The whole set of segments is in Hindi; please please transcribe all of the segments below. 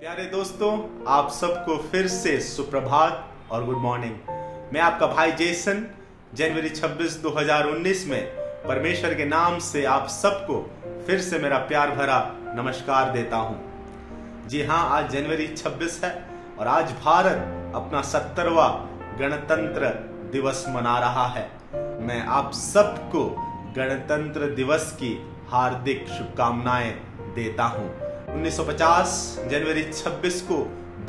प्यारे दोस्तों, आप सबको फिर से सुप्रभात और गुड मॉर्निंग मैं आपका भाई जेसन, जनवरी 26 2019 में परमेश्वर के नाम से आप सबको फिर से मेरा प्यार भरा नमस्कार देता हूँ। जी हाँ, आज जनवरी 26 है और आज भारत अपना सत्तरवा गणतंत्र दिवस मना रहा है। मैं आप सबको गणतंत्र दिवस की हार्दिक शुभकामनाएँ देता हूँ। 1950 जनवरी 26 को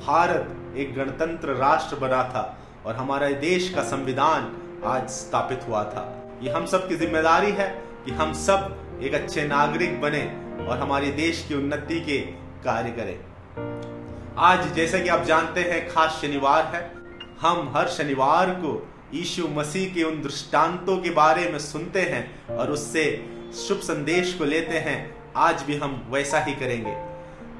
भारत एक गणतंत्र राष्ट्र बना था और हमारे देश का संविधान आज स्थापित हुआ था। ये हम सब की ज़िम्मेदारी है कि हम सब एक अच्छे नागरिक बने और हमारे देश की उन्नति के कार्य करें। आज जैसे कि आप जानते हैं, खास शनिवार है। हम हर शनिवार को यीशु मसीह के उन दृष्टांतों के बारे में सुनते हैं और उससे शुभ संदेश को लेते हैं। आज भी हम वैसा ही करेंगे।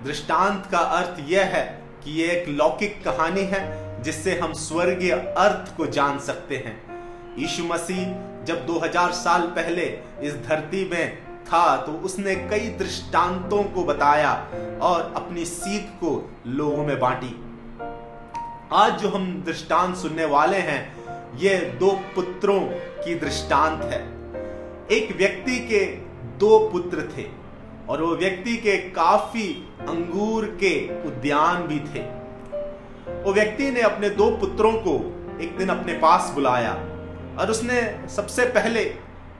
दृष्टांत का अर्थ यह है कि यह एक लौकिक कहानी है, जिससे हम स्वर्गीय अर्थ को जान सकते हैं। यीशु मसीह जब 2000 साल पहले इस धरती में था तो उसने कई दृष्टांतों को बताया और अपनी सीख को लोगों में बांटी। आज जो हम दृष्टांत सुनने वाले हैं, ये दो पुत्रों की दृष्टांत है। एक व्यक्ति के दो पुत्र थे। और वो व्यक्ति के काफ़ी अंगूर के उद्यान भी थे। वो व्यक्ति ने अपने दो पुत्रों को एक दिन अपने पास बुलाया और उसने सबसे पहले,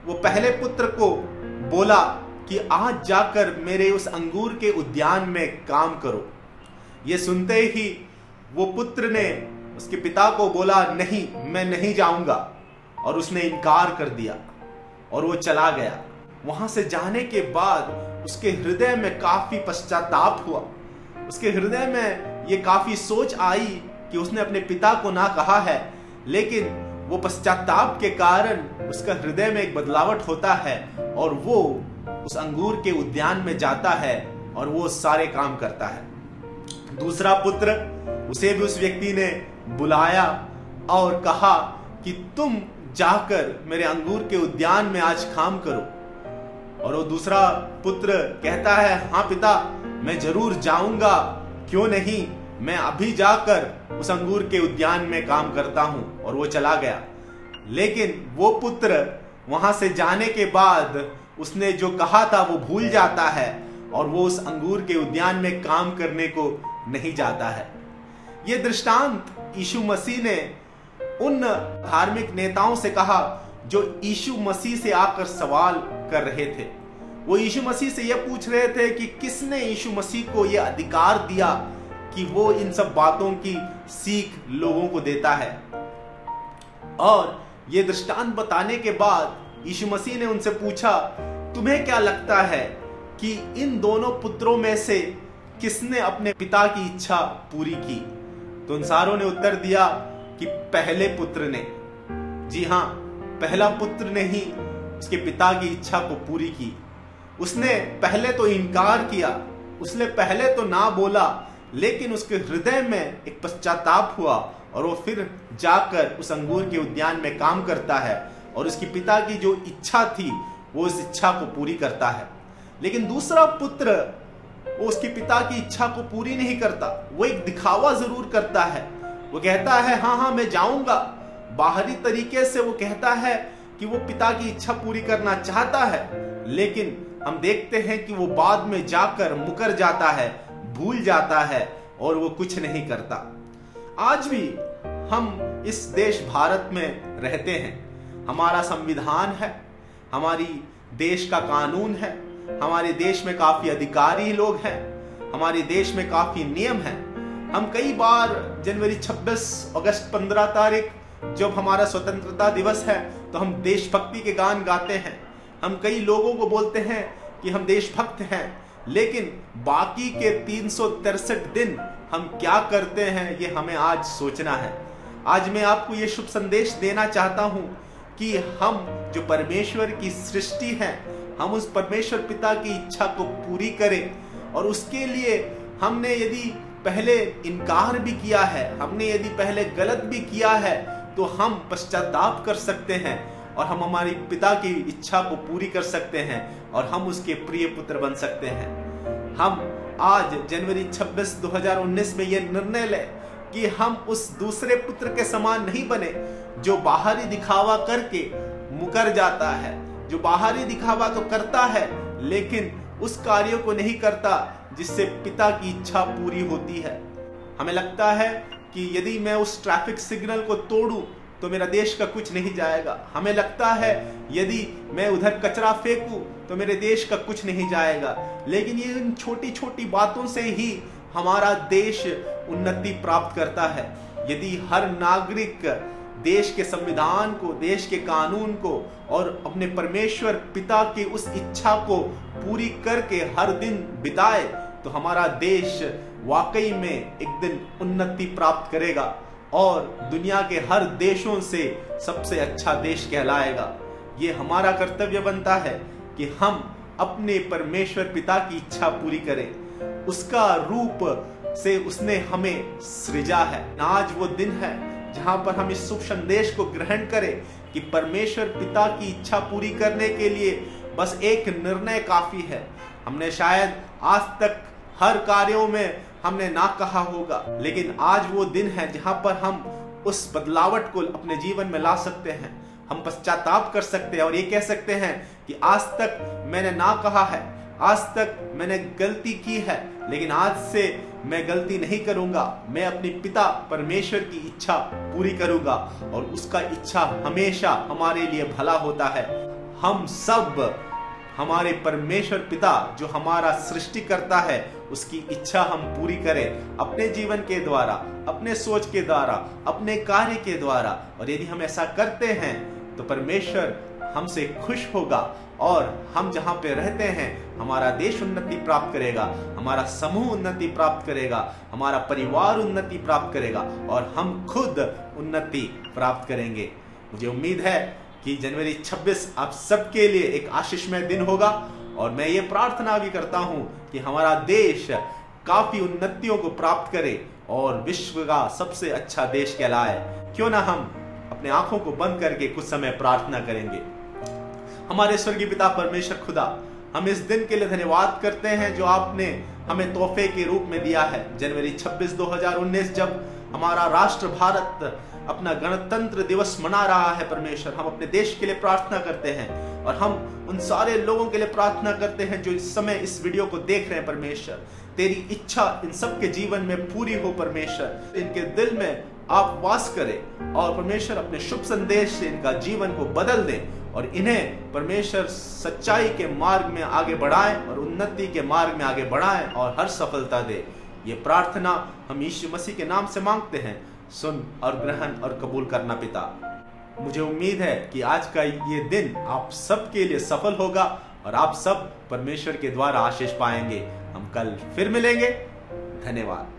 वो पहले पुत्र को बोला कि आज जाकर मेरे उस अंगूर के उद्यान में काम करो। ये सुनते ही वो पुत्र ने उसके पिता को बोला, नहीं, मैं नहीं जाऊँगा। और उसने इनकार कर दिया और वो चला गया। वहाँ से जाने के बाद उसके हृदय में काफ़ी पश्चाताप हुआ। उसके हृदय में ये काफ़ी सोच आई कि उसने अपने पिता को ना कहा है, लेकिन वो पश्चाताप के कारण उसका हृदय में एक बदलावट होता है और वो उस अंगूर के उद्यान में जाता है और वो सारे काम करता है। दूसरा पुत्र, उसे भी उस व्यक्ति ने बुलाया और कहा कि तुम जाकर मेरे अंगूर के उद्यान में आज काम करो। और वो दूसरा पुत्र कहता है हाँ पिता, मैं ज़रूर जाऊँगा। क्यों नहीं? मैं अभी जाकर उस अंगूर के उद्यान में काम करता हूँ। और वो चला गया। लेकिन वो पुत्र वहाँ से जाने के बाद उसने जो कहा था, वो भूल जाता है और वो उस अंगूर के उद्यान में काम करने को नहीं जाता है। ये दृष्टांत यीशु मसीह ने उन धार्मिक नेताओं से कहा जो यीशु मसीह से आकर सवाल कर रहे थे। वो यीशु मसीह से यह पूछ रहे थे कि किसने यीशु मसीह को यह अधिकार दिया कि वो इन सब बातों की सीख लोगों को देता है? और ये दृष्टांत बताने के बाद यीशु मसीह ने उनसे पूछा, तुम्हें क्या लगता है कि इन दोनों पुत्रों में से किसने अपने पिता की इच्छा पूरी की? तो उन सारों ने उत्तर दिया कि पहले पुत्र ने। जी हाँ पहला पुत्र ने ही उसके पिता की इच्छा को पूरी की। उसने पहले तो इनकार किया, उसने पहले तो ना बोला, लेकिन उसके हृदय में एक पश्चाताप हुआ और वो फिर जाकर उस अंगूर के उद्यान में काम करता है और उसकी पिता की जो इच्छा थी, वो उस इच्छा को पूरी करता है। लेकिन दूसरा पुत्र, वो उसके पिता की इच्छा को पूरी नहीं करता, वो एक दिखावा ज़रूर करता है। वो कहता है हाँ हाँ मैं जाऊँगा। बाहरी तरीके से वो कहता है कि वो पिता की इच्छा पूरी करना चाहता है, लेकिन हम देखते हैं कि वो बाद में जाकर मुकर जाता है, भूल जाता है और वो कुछ नहीं करता। आज भी हम इस देश भारत में रहते हैं। हमारा संविधान है, हमारी देश का कानून है, हमारे देश में काफ़ी अधिकारी लोग हैं, हमारे देश में काफ़ी नियम हैं। हम कई बार जनवरी 26 अगस्त 15 तारीख जब हमारा स्वतंत्रता दिवस है तो हम देशभक्ति के गान गाते हैं। हम कई लोगों को बोलते हैं कि हम देशभक्त हैं, लेकिन बाकी के तीन दिन हम क्या करते हैं, ये हमें आज सोचना है। आज मैं आपको ये शुभ संदेश देना चाहता हूँ कि हम जो परमेश्वर की सृष्टि है, हम उस परमेश्वर पिता की इच्छा को पूरी करें। और उसके लिए हमने यदि पहले इनकार भी किया है, हमने यदि पहले गलत भी किया है तो हम पश्चाताप कर सकते हैं और हम हमारी पिता की इच्छा को पूरी कर सकते हैं और हम उसके प्रिय पुत्र बन सकते हैं। हम आज जनवरी 26 2019 में यह निर्णय ले कि हम उस दूसरे पुत्र के समान नहीं बने जो बाहरी दिखावा करके मुकर जाता है, जो बाहरी दिखावा तो करता है, लेकिन उस कार्यों को नहीं करता जिससे पिता की इच्छा पूरी होती है। हमें लगता है कि यदि मैं उस ट्रैफ़िक सिग्नल को तोड़ू तो मेरा देश का कुछ नहीं जाएगा। हमें लगता है, यदि मैं उधर कचरा फेंकू तो मेरे देश का कुछ नहीं जाएगा। लेकिन ये इन छोटी छोटी बातों से ही हमारा देश उन्नति प्राप्त करता है। यदि हर नागरिक देश के संविधान को, देश के कानून को और अपने परमेश्वर पिता की उस इच्छा को पूरी करके हर दिन बिताए तो हमारा देश वाकई में एक दिन उन्नति प्राप्त करेगा और दुनिया के हर देशों से सबसे अच्छा देश कहलाएगा। ये हमारा कर्तव्य बनता है कि हम अपने परमेश्वर पिता की इच्छा पूरी करें। उसका रूप से उसने हमें सृजा है। आज वो दिन है जहाँ पर हम इस शुभ संदेश को ग्रहण करें कि परमेश्वर पिता की इच्छा पूरी करने के लिए बस एक निर्णय काफ़ी है। हमने शायद आज तक हर कार्यों में हमने ना कहा होगा, लेकिन आज वो दिन है जहाँ पर हम उस बदलावट को अपने जीवन में ला सकते हैं। हम पश्चाताप कर सकते हैं और ये कह सकते हैं कि आज तक मैंने ना कहा है, आज तक मैंने गलती की है, लेकिन आज से मैं गलती नहीं करूँगा। मैं अपने पिता परमेश्वर की इच्छा पूरी करूँगा और उसका इच्छा हमेशा हमारे लिए भला होता है। हम सब हमारे परमेश्वर पिता जो हमारा सृष्टि करता है, उसकी इच्छा हम पूरी करें अपने जीवन के द्वारा, अपने सोच के द्वारा, अपने कार्य के द्वारा। और यदि हम ऐसा करते हैं तो परमेश्वर हमसे खुश होगा और हम जहाँ पे रहते हैं, हमारा देश उन्नति प्राप्त करेगा, हमारा समूह उन्नति प्राप्त करेगा, हमारा परिवार उन्नति प्राप्त करेगा और हम खुद उन्नति प्राप्त करेंगे। मुझे उम्मीद है कि जनवरी 26 आप सबके लिए एक आशीषमय दिन होगा। और मैं ये प्रार्थना भी करता हूँ कि हमारा देश काफ़ी उन्नतियों को प्राप्त करे और विश्व का सबसे अच्छा देश कहलाए। क्यों ना हम अपने आँखों को बंद करके कुछ समय प्रार्थना करेंगे। हमारे स्वर्गीय पिता परमेश्वर खुदा, हम इस दिन के लिए धन्यवाद करते हैं जो आपने हमें तोहफे के रूप में दिया है। जनवरी 26 2019 जब हमारा राष्ट्र भारत अपना गणतंत्र दिवस मना रहा है परमेश्वर। हम अपने देश के लिए प्रार्थना करते हैं और हम उन सारे लोगों के लिए प्रार्थना करते हैं जो इस समय इस वीडियो को देख रहे हैं परमेश्वर। तेरी इच्छा इन सबके जीवन में पूरी हो परमेश्वर। इनके दिल में आप वास करें और परमेश्वर अपने शुभ संदेश से इनका जीवन को बदल दें और इन्हें परमेश्वर सच्चाई के मार्ग में आगे बढ़ाएँ और उन्नति के मार्ग में आगे बढ़ाएँ और हर सफलता दे। ये प्रार्थना हम यीशु मसीह के नाम से मांगते हैं। सुन और ग्रहण और कबूल करना पिता। मुझे उम्मीद है कि आज का ये दिन आप सबके लिए सफल होगा और आप सब परमेश्वर के द्वारा आशीष पाएँगे। हम कल फिर मिलेंगे। धन्यवाद।